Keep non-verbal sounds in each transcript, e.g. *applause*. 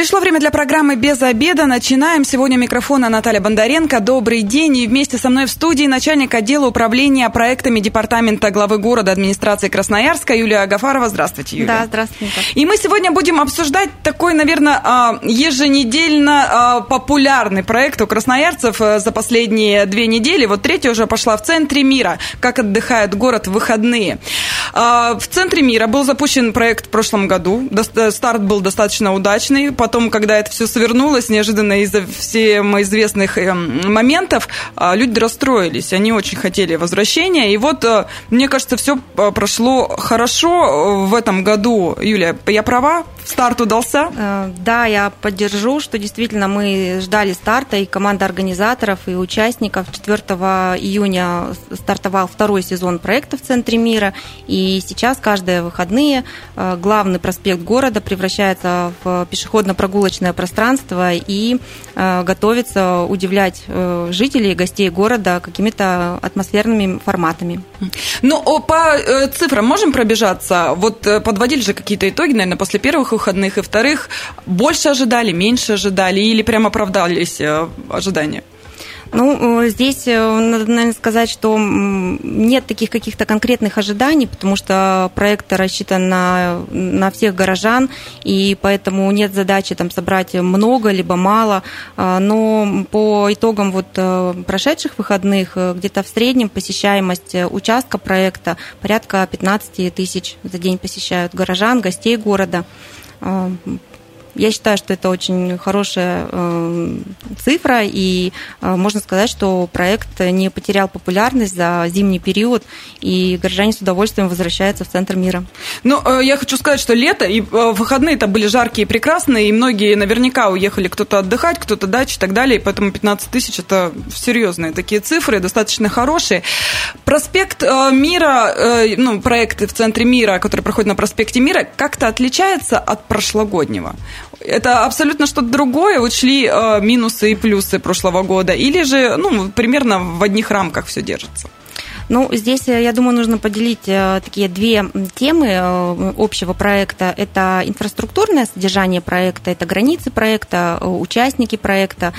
Пришло время для программы «Без обеда». Начинаем. Сегодня микрофона Наталья Бондаренко. Добрый день. И вместе со мной в студии начальник отдела управления проектами Департамента главы города администрации Красноярска Юлия Агафарова. Здравствуйте, Юлия. Да, здравствуйте. И мы сегодня будем обсуждать такой, наверное, а, еженедельно а, популярный проект у красноярцев э, за последние две недели. Вот третья уже пошла в центре мира. Как отдыхает город в выходные. А, в центре мира был запущен проект в прошлом году. Старт был достаточно удачный потом, когда это все свернулось, неожиданно из-за всем известных эм, моментов, а, люди расстроились. Они очень хотели возвращения. И вот, э, мне кажется, все э, прошло хорошо в этом году. Юлия, я права? Старт удался? Э, да, я поддержу, что действительно мы ждали старта, и команда организаторов, и участников. 4 июня стартовал второй сезон проекта в Центре мира, и сейчас каждые выходные главный проспект города превращается в пешеходный прогулочное пространство и э, готовится удивлять э, жителей, гостей города какими-то атмосферными форматами. Ну, по э, цифрам можем пробежаться? Вот подводили же какие-то итоги, наверное, после первых выходных и вторых. Больше ожидали, меньше ожидали или прямо оправдались ожидания? Ну, э, здесь э, надо, наверное, сказать, что нет таких каких-то конкретных ожиданий, потому что проект рассчитан на, на всех горожан, и поэтому нет задачи там собрать много либо мало. А, но по итогам вот э, прошедших выходных где-то в среднем посещаемость участка проекта порядка 15 тысяч за день посещают горожан, гостей города. А, я считаю, что это очень хорошая э, цифра, и э, можно сказать, что проект не потерял популярность за зимний период, и горожане с удовольствием возвращаются в центр мира. Ну, э, я хочу сказать, что лето и выходные-то были жаркие и прекрасные, и многие наверняка уехали кто-то отдыхать, кто-то дачи и так далее, и поэтому 15 тысяч – это серьезные такие цифры, достаточно хорошие. Проспект Мира, ну, проект в центре мира, который проходит на проспекте Мира, как-то отличается от прошлогоднего? Это абсолютно что-то другое, учли э, минусы и плюсы прошлого года, или же, ну, примерно в одних рамках все держится? Ну, здесь, э, я думаю, нужно поделить э, такие две темы э, общего проекта. Это инфраструктурное содержание проекта, это границы проекта, участники проекта,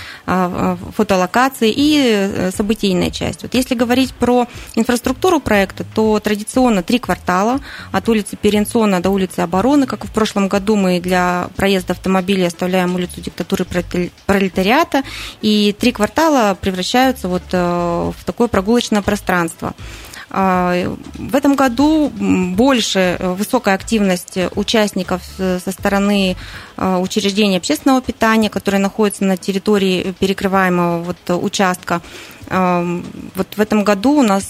фотолокации и событийная часть. Вот если говорить про инфраструктуру проекта, то традиционно три квартала от улицы Перенсона до улицы Обороны, как в прошлом году мы для проезда автомобилей оставляем улицу диктатуры пролетариата, и три квартала превращаются вот в такое прогулочное пространство. А, в этом году больше э, высокая активность участников со стороны учреждений общественного питания, которые находятся на территории перекрываемого вот участка. Вот в этом году у нас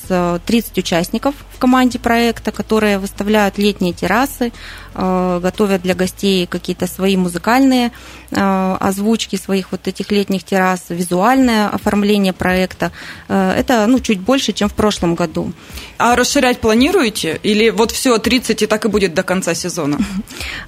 30 э, участников в команде проекта, которые выставляют летние террасы, э, готовят для гостей какие-то свои музыкальные э, озвучки своих вот этих летних террас, визуальное оформление проекта. Это ну, чуть больше, чем в прошлом году. А расширять планируете? Или вот все 30 и так и будет до конца сезона? *laughs*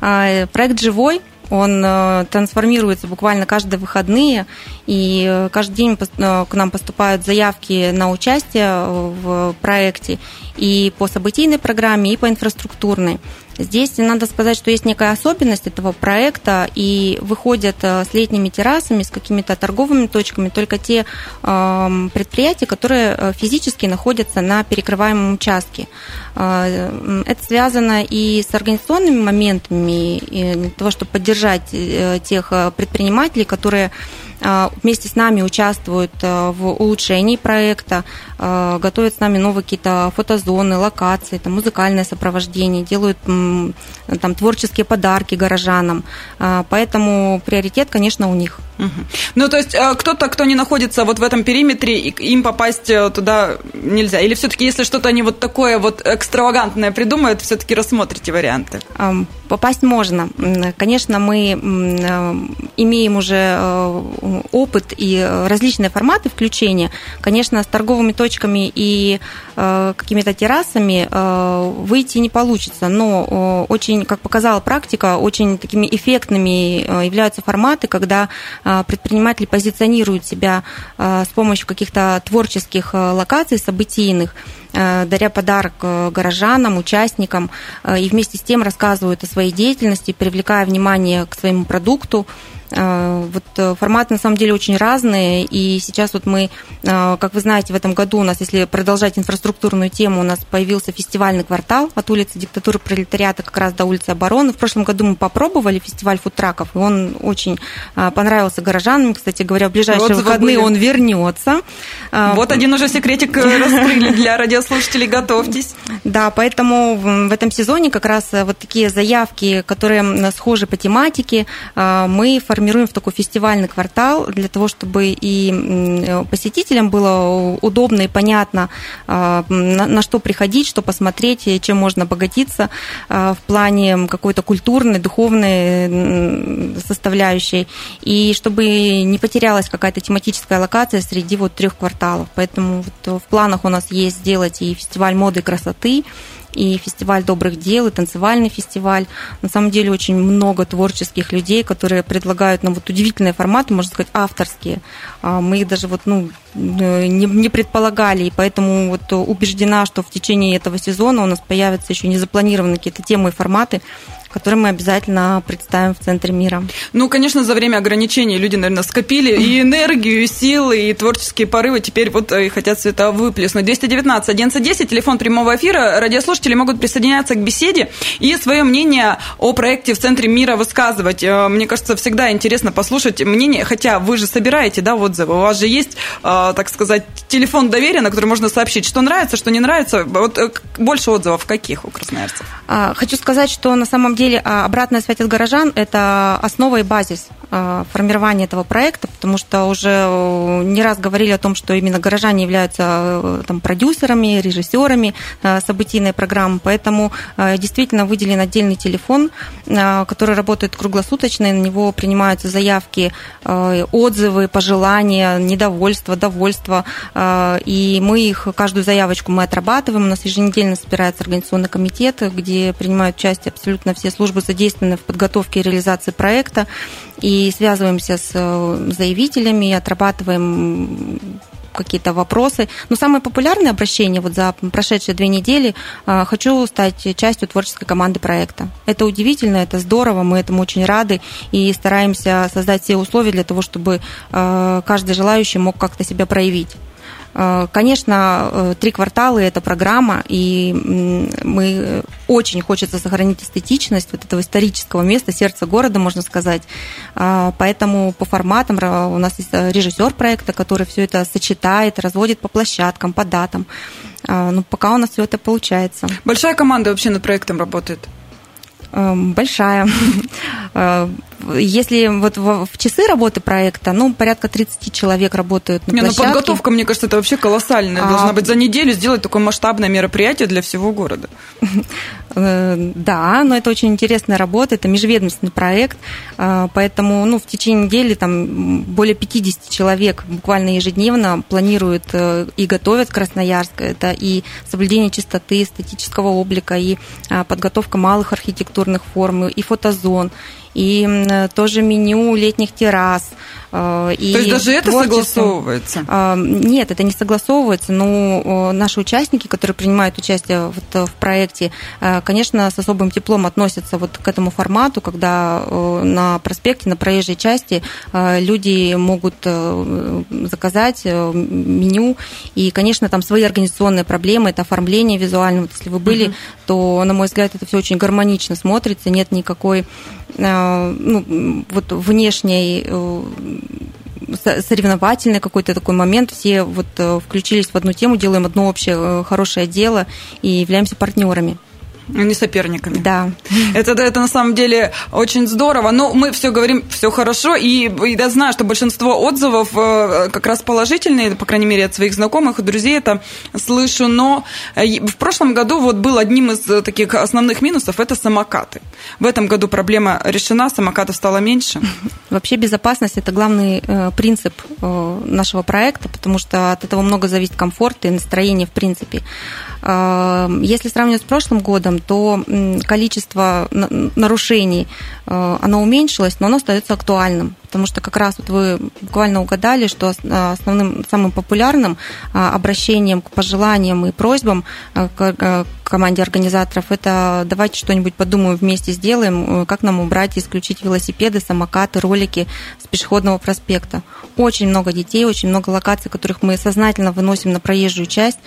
А, проект живой, он э, трансформируется буквально каждые выходные, и э, каждый день э, к нам поступают заявки на участие в проекте и по событийной программе, и по инфраструктурной. Здесь надо сказать, что есть некая особенность этого проекта, и выходят с летними террасами, с какими-то торговыми точками только те э, предприятия, которые физически находятся на перекрываемом участке. Э, это связано и с организационными моментами, и для того, чтобы поддержать э, тех предпринимателей, которые вместе с нами участвуют а, в улучшении проекта, а, готовят с нами новые какие-то фотозоны, локации, там, музыкальное сопровождение, делают там, творческие подарки горожанам. Поэтому приоритет, конечно, у них. Ну, то есть кто-то, кто не находится вот в этом периметре, им попасть э, туда нельзя? Или все-таки, если что-то они вот такое вот экстравагантное придумают, все-таки рассмотрите варианты? Попасть можно. Конечно, мы имеем уже э, опыт и различные форматы включения. Конечно, с торговыми точками и какими-то террасами выйти не получится, но очень, как показала практика, очень такими эффектными являются форматы, когда предприниматели позиционируют себя с помощью каких-то творческих локаций, событийных, даря подарок горожанам, участникам, и вместе с тем рассказывают о своей деятельности, привлекая внимание к своему продукту, вот э, форматы на самом деле очень разные, и сейчас вот мы, э, как вы знаете, в этом году у нас, если продолжать инфраструктурную тему, у нас появился фестивальный квартал от улицы диктатуры пролетариата как раз до улицы Обороны. В прошлом году мы попробовали фестиваль фудтраков, и он очень понравился горожанам. Кстати говоря, в ближайшие вот выходные были. он вернется. Вот один уже секретик раскрыли для радиослушателей, готовьтесь. Да, поэтому в этом сезоне как раз вот такие заявки, которые схожи по тематике, мы формируем формируем в такой фестивальный квартал для того, чтобы и посетителям было удобно и понятно, а, на что приходить, что посмотреть, чем можно обогатиться а, в плане какой-то культурной, духовной составляющей, и чтобы не потерялась какая-то тематическая локация среди вот трех кварталов. Поэтому вот в планах у нас есть сделать и фестиваль моды и красоты, и фестиваль добрых дел, и танцевальный фестиваль. На самом деле очень много творческих людей, которые предлагают нам вот удивительные форматы, можно сказать, авторские. А, мы их даже вот, ну, не, не предполагали, и поэтому вот убеждена, что в течение этого сезона у нас появятся еще не запланированные какие-то темы и форматы, который мы обязательно представим в центре мира. Ну, конечно, за время ограничений люди, наверное, скопили и энергию, и силы, и творческие порывы. Теперь вот и хотят все это выплеснуть. 219 1110, телефон прямого эфира. Радиослушатели могут присоединяться к беседе и свое мнение о проекте в центре мира высказывать. Э, мне кажется, всегда интересно послушать мнение, хотя вы же собираете, да, отзывы. У вас же есть, э, так сказать, телефон доверия, на который можно сообщить, что нравится, что не нравится. Вот э, больше отзывов каких у красноярцев? А, хочу сказать, что на самом деле деле а, обратная связь от горожан – это основа и базис формирования этого проекта, потому что уже э, не раз говорили о том, что именно горожане являются э, там, продюсерами, режиссерами э, событийной программы, поэтому действительно выделен отдельный телефон, который работает круглосуточно, на него принимаются заявки, отзывы, пожелания, недовольство, довольство, и мы их, каждую заявочку мы отрабатываем, у нас еженедельно собирается организационный комитет, где принимают участие абсолютно все службы задействованы в подготовке и реализации проекта, и связываемся с э, заявителями, отрабатываем какие-то вопросы. Но самое популярное обращение вот за прошедшие две недели э, хочу стать частью творческой команды проекта. Это удивительно, это здорово, мы этому очень рады и стараемся создать все условия для того, чтобы э, каждый желающий мог как-то себя проявить. Э, конечно, э, три квартала – это программа, и мы очень хочется сохранить эстетичность вот этого исторического места, сердца города, можно сказать. Э, поэтому по форматам у нас есть режиссер проекта, который все это сочетает, разводит по площадкам, по датам. Ну, пока у нас все это получается. Большая команда вообще над проектом работает? Большая. *laughs* Если вот в, часы работы проекта, ну, порядка 30 человек работают на Не, площадке. Ну, подготовка, мне кажется, это вообще колоссальная. А... Должна быть за неделю сделать такое масштабное мероприятие для всего города. *laughs* Э, да, но это очень интересная работа, это межведомственный проект, э, поэтому ну, в течение недели там более 50 человек буквально ежедневно планируют э, и готовят Красноярск. Это и соблюдение чистоты, эстетического облика, и подготовка малых архитектурных форм, и фотозон, и тоже меню летних террас. Э, и То есть даже это согласовывается? Э, нет, это не согласовывается, но наши участники, которые принимают участие вот в проекте, э, конечно, с особым теплом относятся вот к этому формату, когда на проспекте, на проезжей части люди могут заказать меню, и, конечно, там свои организационные проблемы, это оформление визуальное. Вот если вы были, угу. то, на мой взгляд, это все очень гармонично смотрится, нет никакой ну, вот внешней соревновательный какой-то такой момент. Все вот э, включились в одну тему, делаем одно общее э, хорошее дело и являемся партнерами. Не соперниками. Да. Это, это на самом деле очень здорово. Но мы все говорим, все хорошо, и, и я знаю, что большинство отзывов э, как раз положительные, по крайней мере, от своих знакомых и друзей это слышу. Но э, в прошлом году вот был одним из таких основных минусов – это самокаты. В этом году проблема решена, самокатов стало меньше. Вообще безопасность – это главный э, принцип нашего проекта, потому что от этого много зависит комфорт и настроение в принципе. Если сравнивать с прошлым годом, то количество нарушений э, оно уменьшилось, но оно остается актуальным, потому что как раз вот вы буквально угадали, что основным, самым популярным а, обращением к пожеланиям и просьбам э, к э, команде организаторов это давайте что-нибудь подумаем вместе сделаем, как нам убрать и исключить велосипеды, самокаты, ролики с пешеходного проспекта. Очень много детей, очень много локаций, которых мы сознательно выносим на проезжую часть,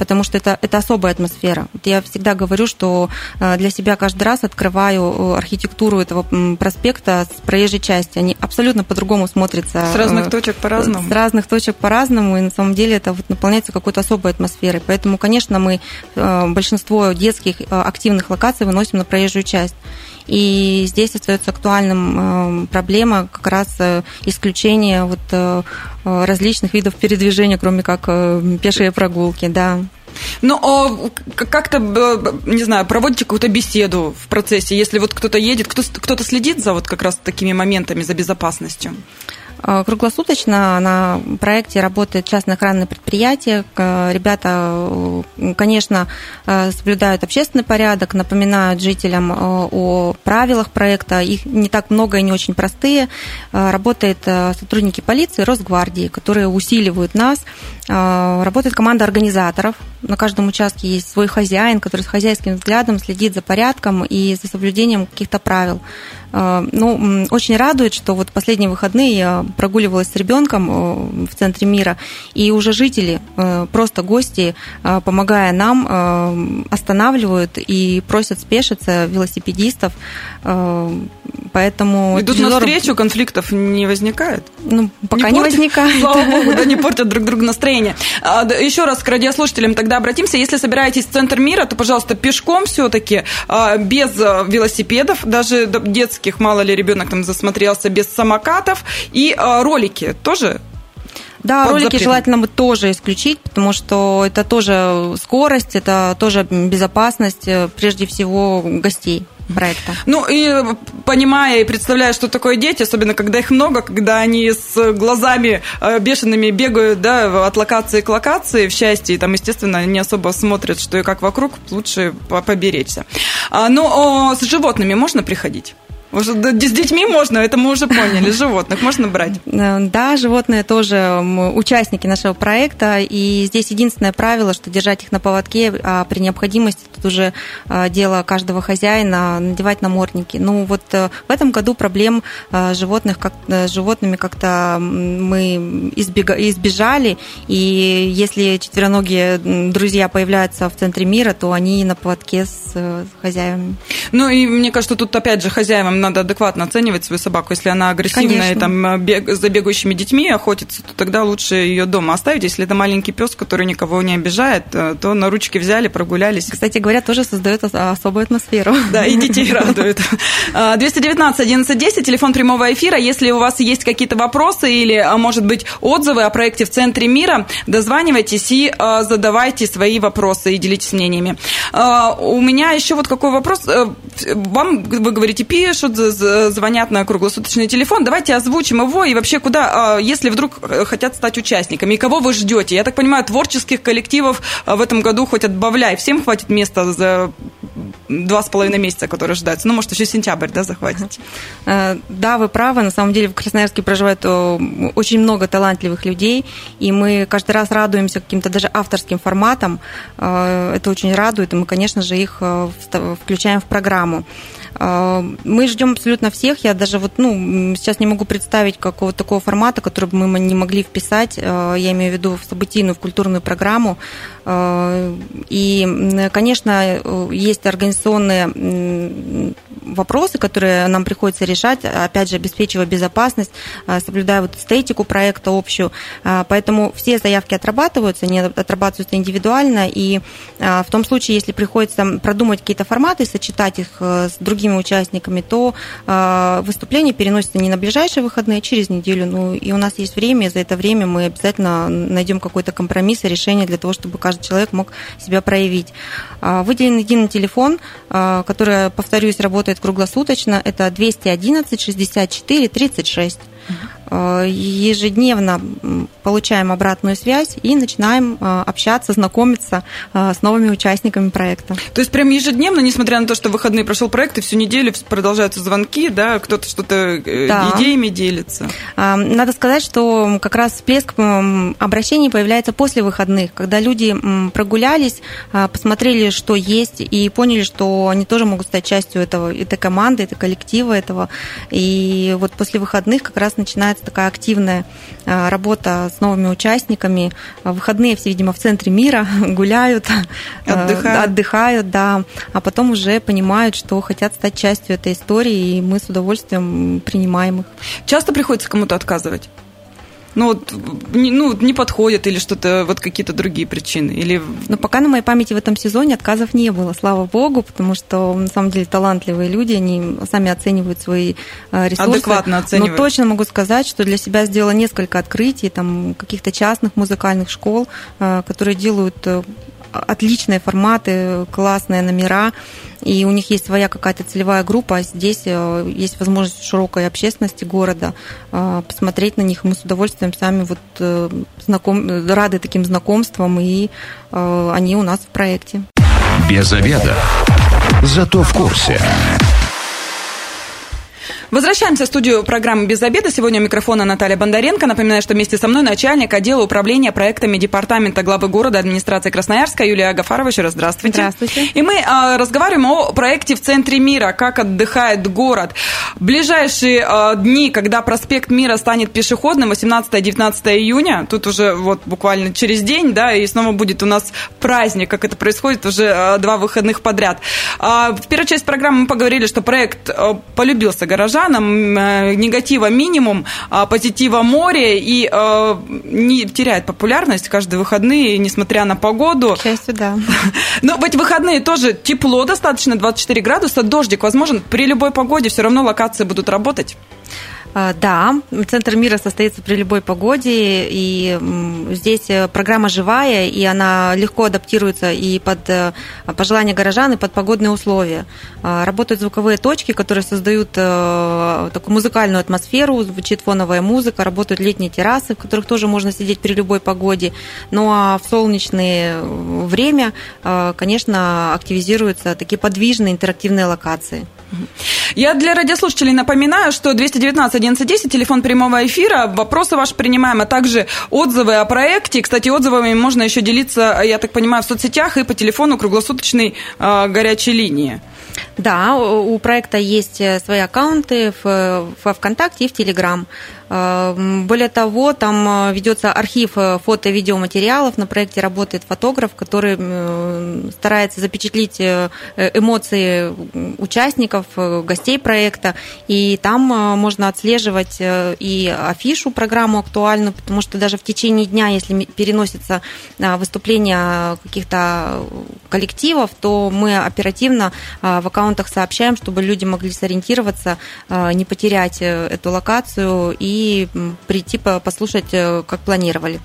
потому что это, это особая атмосфера. Вот я всегда говорю, что э, для себя каждый раз открываю э, архитектуру этого проспекта с проезжей части. Они абсолютно по-другому смотрятся. С разных э, точек по-разному. С разных точек по-разному, и на самом деле это вот наполняется какой-то особой атмосферой. Поэтому, конечно, мы большинство детских активных локаций выносим на проезжую часть. И здесь остается актуальным проблема как раз исключения вот различных видов передвижения, кроме как пешие прогулки, да. Ну, а как-то, не знаю, проводите какую-то беседу в процессе, если вот кто-то едет, кто-то следит за вот как раз такими моментами, за безопасностью? А, круглосуточно на проекте работает частное охранное предприятие. Ребята, конечно, э, соблюдают общественный порядок, напоминают жителям э, о правилах проекта. Их не так много и не очень простые. Э, работают сотрудники полиции, Росгвардии, которые усиливают нас. Работает команда организаторов. На каждом участке есть свой хозяин, который с хозяйским взглядом следит за порядком и за соблюдением каких-то правил. Э, ну, очень радует, что вот последние выходные я прогуливалась с ребенком э, в центре мира, и уже жители, э, просто гости, помогая нам, останавливают и просят спешиться велосипедистов. Поэтому идут навстречу, конфликтов не возникает? Ну, пока не, не портят, возникает. *laughs* Слава богу, да не *laughs* портят друг другу настроение. А, еще раз к радиослушателям тогда обратимся. Если собираетесь в центр мира, то, пожалуйста, пешком все-таки, а, без велосипедов, даже детских мало ли ребенок там засмотрелся без самокатов, и э, ролики тоже да, ролики запретом. желательно бы тоже исключить, потому что это тоже скорость, это тоже безопасность, э, прежде всего, гостей проекта. Ну и понимая и представляя, что такое дети, особенно когда их много, когда они с глазами э, бешеными бегают да, от локации к локации в счастье, и там, естественно, не особо смотрят, что и как вокруг, лучше поберечься. А, но с животными можно приходить? Уже с детьми можно, это мы уже поняли. Животных можно брать? Э, да, животные тоже участники нашего проекта. И здесь единственное правило, что держать их на поводке, а при необходимости тут уже э, дело каждого хозяина надевать намордники. Ну вот э, в этом году проблем животных, как, с животными как-то мы избежали. И если четвероногие друзья появляются в центре мира, то они на поводке с хозяевами. Ну и мне кажется, тут опять же хозяевам надо адекватно оценивать свою собаку. Если она агрессивная и там бег, за бегающими детьми охотится, то тогда лучше ее дома оставить. Если это маленький пес, который никого не обижает, э, то на ручки взяли, прогулялись. Кстати говоря, тоже создает особую атмосферу. *laughs* Да, и детей радует. 219 11 10, телефон прямого эфира. Если у вас есть какие-то вопросы или, а, может быть, отзывы о проекте в центре мира, дозванивайтесь и а, задавайте свои вопросы и делитесь мнениями. А, у меня еще вот какой вопрос. Э, вам, вы говорите, пишут, звонят на круглосуточный телефон. Давайте озвучим его и вообще куда, а, если вдруг э, хотят стать участниками, и кого вы ждете? Я так понимаю, творческих коллективов а, в этом году хоть отбавляй. Всем хватит места за два с половиной месяца, которые ждать. Ну, может, еще сентябрь, да, захватите? Э, да, вы правы. На самом деле в Красноярске проживает очень много талантливых людей, и мы каждый раз радуемся каким-то даже авторским форматам. Э, это очень радует, и мы, конечно же, их включаем в программу. Мы ждем абсолютно всех. Я даже вот, ну, сейчас не могу представить какого-то такого формата, который бы мы не могли вписать. Я имею в виду в событийную, в культурную программу. И, конечно, есть организационные вопросы, которые нам приходится решать, опять же, обеспечивая безопасность, соблюдая вот эстетику проекта общую. Поэтому все заявки отрабатываются, они отрабатываются индивидуально, и в том случае, если приходится продумать какие-то форматы, сочетать их э, с другими участниками, то выступление переносится не на ближайшие выходные, а через неделю. Ну, и у нас есть время, и за это время мы обязательно найдем какой-то компромисс и решение для того, чтобы каждый человек мог себя проявить. Выделен единый телефон, который, повторюсь, работает круглосуточно. Это 211 64 36. Э, ежедневно получаем обратную связь и начинаем э, общаться, знакомиться э, с новыми участниками проекта. То есть прям ежедневно, несмотря на то, что в выходные прошел проект, и всю неделю продолжаются звонки, да, кто-то что-то да. идеями делится? Надо сказать, что как раз всплеск обращений появляется после выходных, когда люди прогулялись, посмотрели, что есть, и поняли, что они тоже могут стать частью этого, этой команды, этой коллектива этого. И вот после выходных как раз начинается такая активная а, работа с новыми участниками. В выходные все, видимо, в центре мира *laughs* гуляют, а, отдыхают. отдыхают, да, а потом уже понимают, что хотят стать частью этой истории, и мы с удовольствием принимаем их. Часто приходится кому-то отказывать? Ну, вот, не, ну, не подходят или что-то, вот какие-то другие причины? Или... Но пока на моей памяти в этом сезоне отказов не было, слава богу, потому что, на самом деле, талантливые люди, они сами оценивают свои э, ресурсы. Адекватно оценивают. Но точно могу сказать, что для себя сделала несколько открытий, там, каких-то частных музыкальных школ, э, которые делают э, отличные форматы, классные номера, и у них есть своя какая-то целевая группа, а здесь э, есть возможность широкой общественности города э, посмотреть на них. Мы с удовольствием сами вот э, знаком, рады таким знакомствам, и они у нас в проекте. Без обеда. Зато в курсе. Возвращаемся в студию программы «Без обеда». Сегодня у микрофона Наталья Бондаренко. Напоминаю, что вместе со мной начальник отдела управления проектами Департамента главы города администрации Красноярска Юлия Агафарова. Еще раз здравствуйте. Здравствуйте. И мы э, разговариваем о проекте в центре мира, как отдыхает город. В ближайшие э, дни, когда проспект Мира станет пешеходным, 18-19 июня, тут уже вот буквально через день, да, и снова будет у нас праздник, как это происходит уже э, два выходных подряд. Э, в первой части программы мы поговорили, что проект э, полюбился горожанам, горожанам, э, негатива минимум, а позитива море, и э, не теряет популярность каждые выходные, несмотря на погоду. К счастью, да. Но в эти выходные тоже тепло достаточно, 24 градуса, дождик возможен. При любой погоде все равно локации будут работать. А, да, центр мира состоится при любой погоде, и здесь э, программа живая, и она легко адаптируется и под э, пожелания горожан, и под погодные условия. А, работают звуковые точки, которые создают э, такую музыкальную атмосферу, звучит фоновая музыка, работают летние террасы, в которых тоже можно сидеть при любой погоде. Ну а в солнечное время, конечно, активизируются такие подвижные интерактивные локации. Я для радиослушателей напоминаю, что 219 1110, телефон прямого эфира, вопросы ваши принимаем, а также отзывы о проекте. Кстати, отзывами можно еще делиться, я так понимаю, в соцсетях и по телефону круглосуточной э, горячей линии. Да, у проекта есть э, свои аккаунты в, во ВКонтакте и в Телеграм. Э, более того, там э, ведется архив фото и видеоматериалов. На проекте работает фотограф, который старается запечатлить эмоции участников, гостей проекта. И там можно отслеживать и афишу, программу актуальную, потому что даже в течение дня, если переносится выступление каких-то коллективов, то мы оперативно в аккаунтах сообщаем, чтобы люди могли сориентироваться, а, не потерять э, эту локацию и прийти послушать, э, как планировали.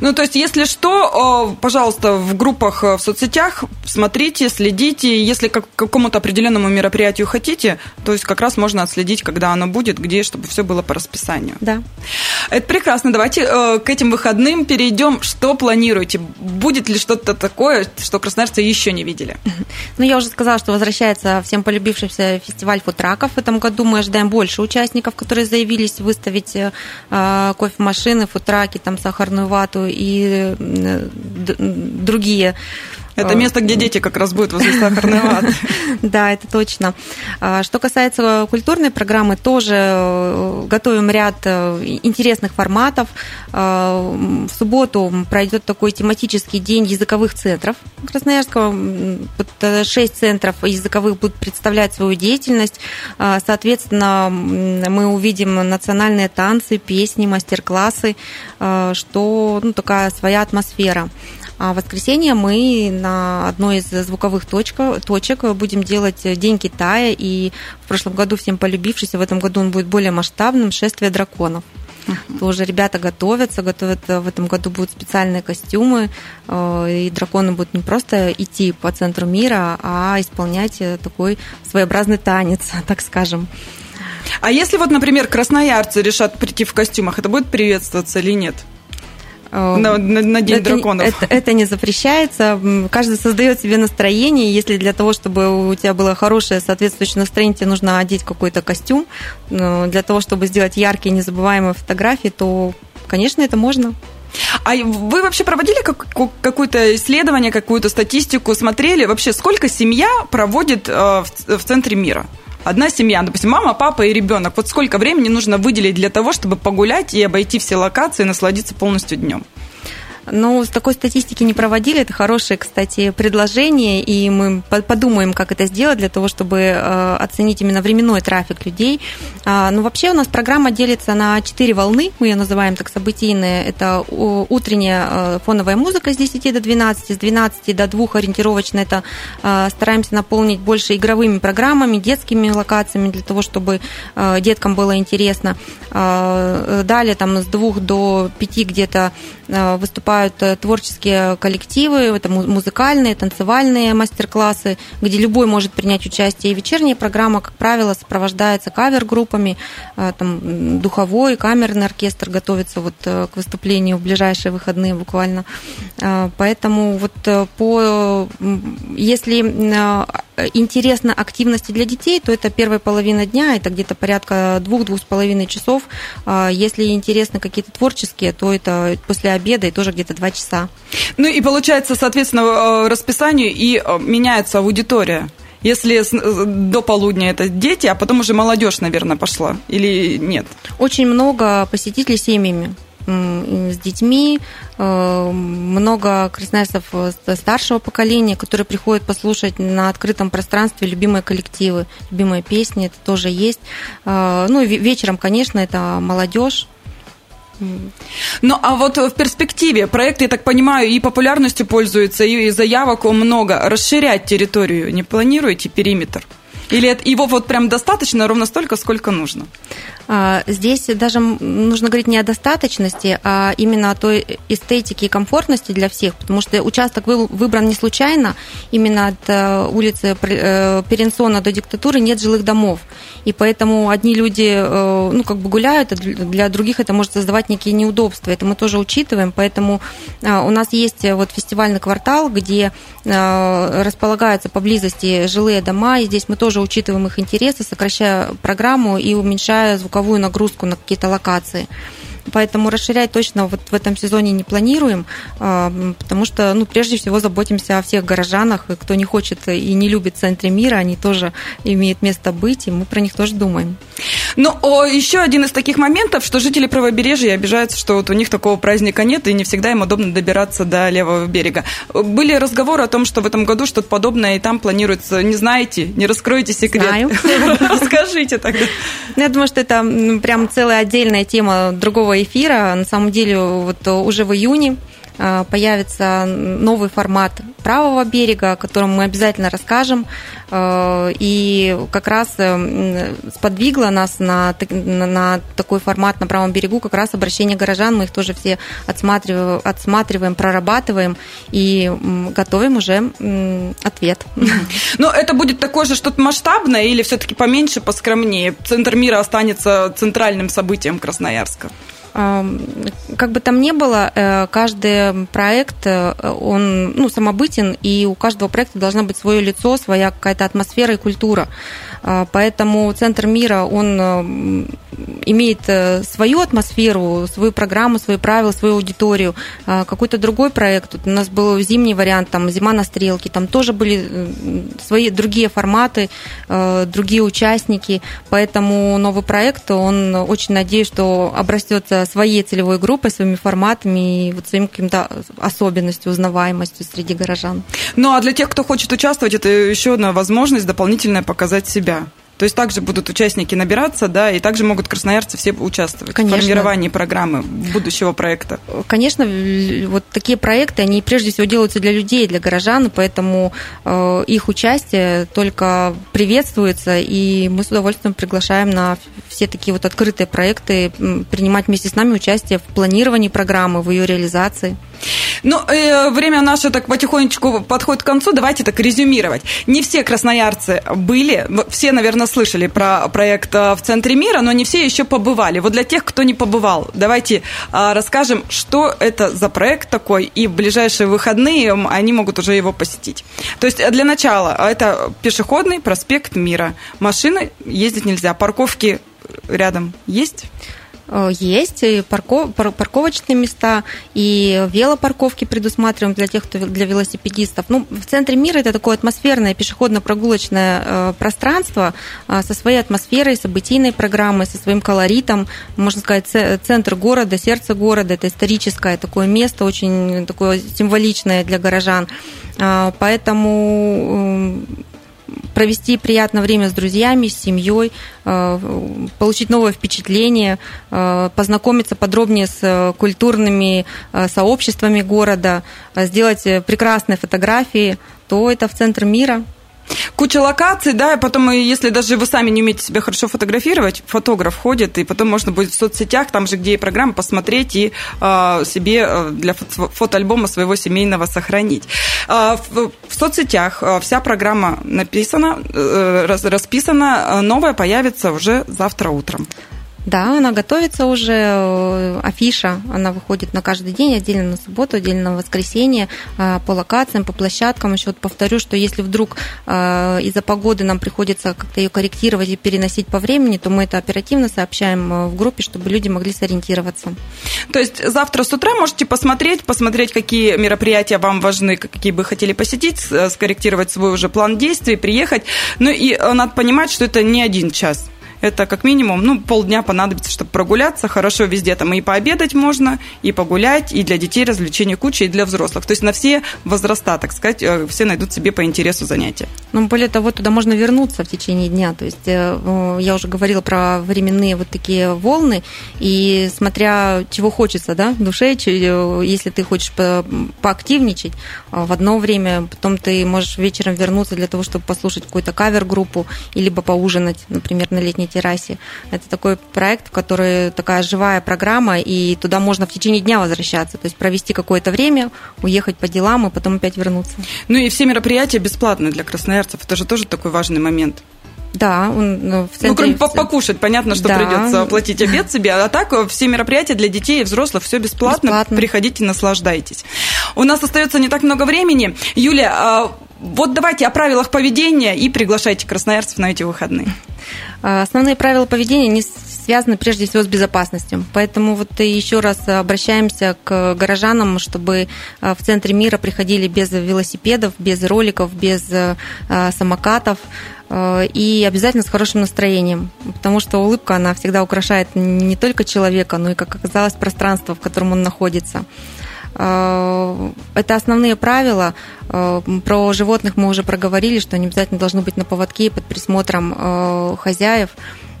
Ну, то есть, если что, пожалуйста, в группах э, в соцсетях смотрите, следите. Если к какому-то определенному мероприятию хотите, то есть как раз можно отследить, когда оно будет, где, чтобы все было по расписанию. Да. Это прекрасно. Давайте э, к этим выходным перейдем. Что планируете? Будет ли что-то такое, что красноярцы еще не видели? Ну, я уже сказала, что возвращается всем полюбившийся фестиваль футраков. В этом году мы ожидаем больше участников, которые заявились выставить э, кофемашины, футраки, там, сахарную вату и другие Это место, где дети как раз будут возле сахарной *laughs* ваты. Да, это точно. Что касается культурной программы, тоже готовим ряд интересных форматов. В субботу пройдет такой тематический день языковых центров Красноярского. Шесть центров языковых будут представлять свою деятельность. Соответственно, мы увидим национальные танцы, песни, мастер-классы, что ну, такая своя атмосфера. А в воскресенье мы на одной из звуковых точек, точек будем делать День Китая, и в прошлом году всем полюбившийся, в этом году он будет более масштабным, шествие драконов. Uh-huh. Тоже ребята готовятся, готовят в этом году будут специальные костюмы, э, и драконы будут не просто идти по центру мира, а исполнять такой своеобразный танец, *laughs* так скажем. А если вот, например, красноярцы решат прийти в костюмах, это будет приветствоваться или нет? Э, на, на, на День это, драконов. Это, это не запрещается. Каждый создает себе настроение. Если для того, чтобы у тебя было хорошее соответствующее настроение, тебе нужно одеть какой-то костюм, э, для того, чтобы сделать яркие, незабываемые фотографии, то, конечно, это можно. А вы вообще проводили как, какое-то исследование, какую-то статистику, смотрели вообще, сколько семья проводит э, в центре мира? Одна семья, допустим, мама, папа и ребенок, вот сколько времени нужно выделить для того, чтобы погулять и обойти все локации и насладиться полностью днем? Ну, с такой статистики не проводили. Это хорошее, кстати, предложение, и мы подумаем, как это сделать для того, чтобы э, оценить именно временной трафик людей. А, ну, вообще у нас программа делится на четыре волны, мы ее называем так событийные. Это утренняя э, фоновая музыка с 10 до 12, с 12 до 2 ориентировочно это э, стараемся наполнить больше игровыми программами, детскими локациями для того, чтобы деткам было интересно. Далее там с 2 до 5 где-то выступают выступают э, творческие коллективы, это музыкальные, танцевальные мастер-классы, где любой может принять участие. И вечерняя программа, как правило, сопровождается кавер-группами, э, там, духовой, камерный оркестр готовится вот э, к выступлению в ближайшие выходные буквально. Поэтому вот по, если интересно активности для детей, то это первая половина дня, это где-то порядка двух-двух с половиной часов. Если интересны какие-то творческие, то это после обеда и тоже где-то два часа. Ну и получается, соответственно, э, расписанию и э, меняется аудитория. Если э, до полудня это дети, а потом уже молодежь, наверное, пошла или нет? Очень много посетителей семьями с детьми, много красноярцев старшего поколения, которые приходят послушать на открытом пространстве любимые коллективы, любимые песни, это тоже есть. Ну, вечером, конечно, это молодежь, ну, а вот в перспективе проект, я так понимаю, и популярностью пользуется, и заявок много. Расширять территорию не планируете, периметр? Или его вот прям достаточно, ровно столько, сколько нужно? А, здесь даже нужно говорить не о достаточности, а именно о той эстетике и комфортности для всех, потому что участок выбран не случайно. Именно от э, улицы э, Перенсона до диктатуры нет жилых домов. И поэтому одни люди э, ну, как бы гуляют, а для других это может создавать некие неудобства. Это мы тоже учитываем. Поэтому у нас есть вот фестивальный квартал, где располагаются поблизости жилые дома, и здесь мы тоже учитываем их интересы, сокращая программу и уменьшая звуковую нагрузку на какие-то локации. Поэтому расширять точно вот в этом сезоне не планируем, а, потому что, ну, прежде всего заботимся о всех горожанах, и кто не хочет и не любит центре мира, они тоже имеют место быть, и мы про них тоже думаем. Ну, о, еще один из таких моментов, что жители правобережья обижаются, что вот у них такого праздника нет, и не всегда им удобно добираться до левого берега. Были разговоры о том, что в этом году что-то подобное и там планируется. Не знаете, не раскроете секрет? Знаю. *laughs* Расскажите тогда. Ну, я думаю, что это прям целая отдельная тема другого эфира. На самом деле, вот уже в июне появится новый формат правого берега, о котором мы обязательно расскажем. А, и как раз э, сподвигло нас на, на такой формат на правом берегу как раз обращение горожан. Мы их тоже все отсматриваем, отсматриваем прорабатываем и готовим уже ответ. Но это будет такое же что-то масштабное или все-таки поменьше, поскромнее? Центр мира останется центральным событием Красноярска? Как бы там ни было, э, каждый проект, э, он ну, самобытен, и у каждого проекта должна быть свое лицо, своя какая-то атмосфера и культура. А, поэтому Центр мира, он э, имеет свою атмосферу, свою программу, свои правила, свою аудиторию. А, какой-то другой проект, у нас был зимний вариант, там «Зима на стрелке», там тоже были свои другие форматы, другие участники. Поэтому новый проект, он очень надеюсь, что обрастет своей целевой группой, своими форматами и вот своим каким-то особенностью, узнаваемостью среди горожан. Ну а для тех, кто хочет участвовать, это еще одна возможность дополнительная показать себя то есть также будут участники набираться, да, и также могут красноярцы все участвовать Конечно. в формировании программы будущего проекта. Конечно, вот такие проекты, они прежде всего делаются для людей, для горожан, поэтому э, их участие только приветствуется, и мы с удовольствием приглашаем на все такие вот открытые проекты принимать вместе с нами участие в планировании программы, в ее реализации. Ну, э, время наше так потихонечку подходит к концу. Давайте так резюмировать. Не все красноярцы были, все, наверное, слышали про проект э, в центре мира, но не все еще побывали. Вот для тех, кто не побывал, давайте э, расскажем, что это за проект такой, и в ближайшие выходные они могут уже его посетить. То есть для начала это пешеходный проспект мира. Машины ездить нельзя, парковки рядом есть? Э, есть и парков, парковочные места, и велопарковки предусматриваем для тех, кто для велосипедистов. Ну, в центре мира это такое атмосферное пешеходно-прогулочное э, пространство э, со своей атмосферой, событийной программой, со своим колоритом. Можно сказать, центр города, сердце города. Это историческое такое место, очень такое символичное для горожан. Поэтому провести приятное время с друзьями, с семьей, э, получить новое впечатление, э, познакомиться подробнее с э, культурными сообществами города, сделать прекрасные фотографии, то это в центр мира – куча локаций, да, и потом, если даже вы сами не умеете себя хорошо фотографировать, фотограф ходит, и потом можно будет в соцсетях, там же, где и программа, посмотреть и э, себе э, для фото фотоальбома своего семейного сохранить. Э, в, в соцсетях э, вся программа написана, э, расписана, новая появится уже завтра утром. Да, она готовится уже, э, афиша, она выходит на каждый день, отдельно на субботу, отдельно на воскресенье, э, по локациям, по площадкам. Еще вот повторю, что если вдруг э, из-за погоды нам приходится как-то ее корректировать и переносить по времени, то мы это оперативно сообщаем в группе, чтобы люди могли сориентироваться. То есть завтра с утра можете посмотреть, посмотреть, какие мероприятия вам важны, какие бы хотели посетить, скорректировать свой уже план действий, приехать. Ну и надо понимать, что это не один час это как минимум, ну, полдня понадобится, чтобы прогуляться. Хорошо везде там и пообедать можно, и погулять, и для детей развлечения куча, и для взрослых. То есть на все возраста, так сказать, э, все найдут себе по интересу занятия. Ну, более того, туда можно вернуться в течение дня. То есть э, я уже говорила про временные вот такие волны, и смотря чего хочется, да, в душе, э, если ты хочешь поактивничать в одно время, потом ты можешь вечером вернуться для того, чтобы послушать какую-то кавер-группу, и либо поужинать, например, на летней террасе. Это такой проект, который такая живая программа, и туда можно в течение дня возвращаться, то есть провести какое-то время, уехать по делам и потом опять вернуться. Ну и все мероприятия бесплатные для красноярцев, это же тоже такой важный момент. Да, он ну, в центре... Ну, кроме покушать, понятно, что да. придется оплатить обед себе, а так э, все мероприятия для детей и взрослых, все бесплатно. бесплатно. Приходите, наслаждайтесь. У нас остается не так много времени. Юля, а, вот давайте о правилах поведения и приглашайте красноярцев на эти выходные. А, основные правила поведения не связаны прежде всего с безопасностью. Поэтому вот еще раз обращаемся к горожанам, чтобы а, в центре мира приходили без велосипедов, без роликов, без а, самокатов и обязательно с хорошим настроением, потому что улыбка, она всегда украшает не только человека, но и, как оказалось, пространство, в котором он находится. Это основные правила. Про животных мы уже проговорили, что они обязательно должны быть на поводке под присмотром хозяев.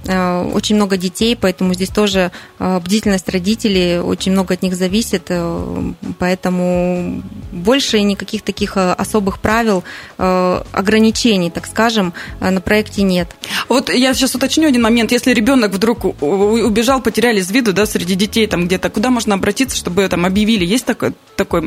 Э, очень много детей, поэтому здесь тоже э, бдительность родителей, очень много от них зависит, э, поэтому больше никаких таких особых правил, ограничений, так скажем, на проекте нет. Вот я сейчас уточню один момент. Если ребенок вдруг убежал, потеряли из виду, да, среди детей там где-то, куда можно обратиться, чтобы там объявили? Есть такой, такой,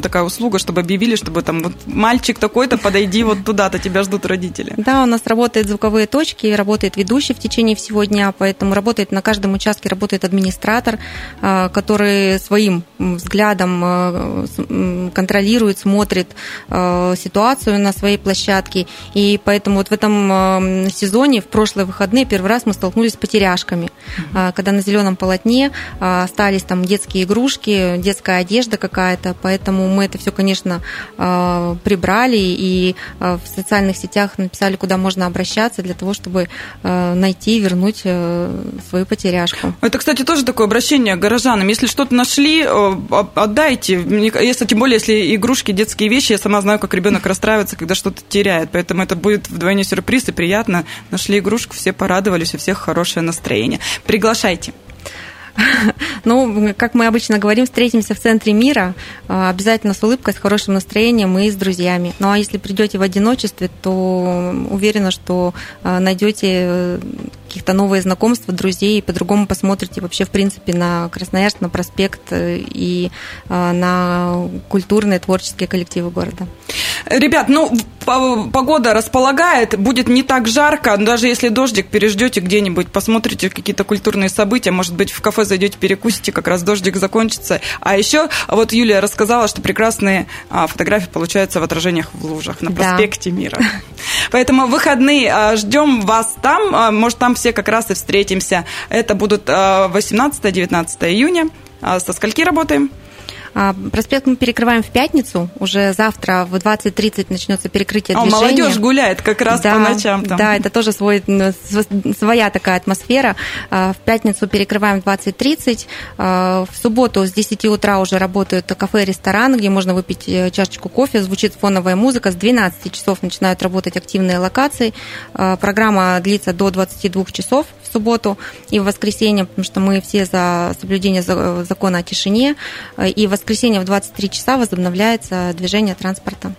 такая услуга, чтобы объявили, чтобы там вот мальчик такой-то, подойди вот туда-то, тебя ждут родители? Да, у нас работают звуковые точки, работает ведущий в течение сегодня, поэтому работает на каждом участке работает администратор, который своим взглядом контролирует, смотрит ситуацию на своей площадке. И поэтому вот в этом сезоне, в прошлые выходные, первый раз мы столкнулись с потеряшками, когда на зеленом полотне остались там детские игрушки, детская одежда какая-то, поэтому мы это все, конечно, прибрали и в социальных сетях написали, куда можно обращаться для того, чтобы найти и вернуть свою потеряшку. Это, кстати, тоже такое обращение к горожанам. Если что-то нашли, отдайте. Если, тем более, если игрушки, детские вещи, я сама знаю, как ребенок расстраивается, когда что-то теряет. Поэтому это будет вдвойне сюрприз и приятно. Нашли игрушку, все порадовались, у всех хорошее настроение. Приглашайте. *laughs* Ну, как мы обычно говорим, встретимся в центре мира, а, обязательно с улыбкой, с хорошим настроением и с друзьями. Ну, а если придете в одиночестве, то уверена, что а, найдете э, каких-то новые знакомства, друзей, и по-другому посмотрите вообще, в принципе, на Красноярск, на проспект э, и а, на культурные, творческие коллективы города. Ребят, ну, погода располагает, будет не так жарко, даже если дождик, переждете где-нибудь, посмотрите какие-то культурные события, может быть, в кафе зайдете, перекусите, как раз дождик закончится. А еще вот Юлия рассказала, что прекрасные а, фотографии получаются в отражениях в лужах на проспекте да. Мира. *laughs* Поэтому выходные а, ждем вас там, а, может, там все как раз и встретимся. Это будут 18-19 июня. Со скольки работаем? А, проспект мы перекрываем в пятницу. Уже завтра в 20.30 начнется перекрытие движения. А молодежь гуляет как раз да, по ночам. Там. Да, это тоже свой, своя такая атмосфера. А, в пятницу перекрываем в 20.30. А, в субботу с 10 утра уже работают кафе и ресторан, где можно выпить э, чашечку кофе, звучит фоновая музыка. С 12 часов начинают работать активные локации. Программа длится до 22 часов в субботу и в воскресенье, потому что мы все за соблюдение закона о тишине. И в воскресенье в 23 часа возобновляется движение транспорта.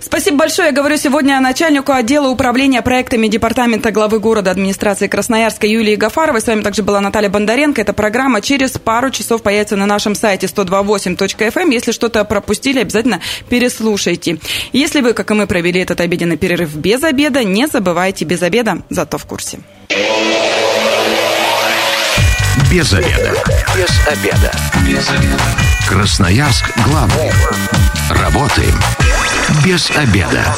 Спасибо большое. Я говорю сегодня начальнику отдела управления проектами Департамента главы города администрации Красноярска Юлии Гафаровой. С вами также была Наталья Бондаренко. Эта программа через пару часов появится на нашем сайте 128.fm. Эм. Если что-то пропустили, обязательно переслушайте. Если вы, как и мы, провели этот обеденный перерыв без обеда, не забывайте без обеда, зато в курсе. Без обеда. Без обеда. Без обеда. Красноярск главный. Работаем без обеда.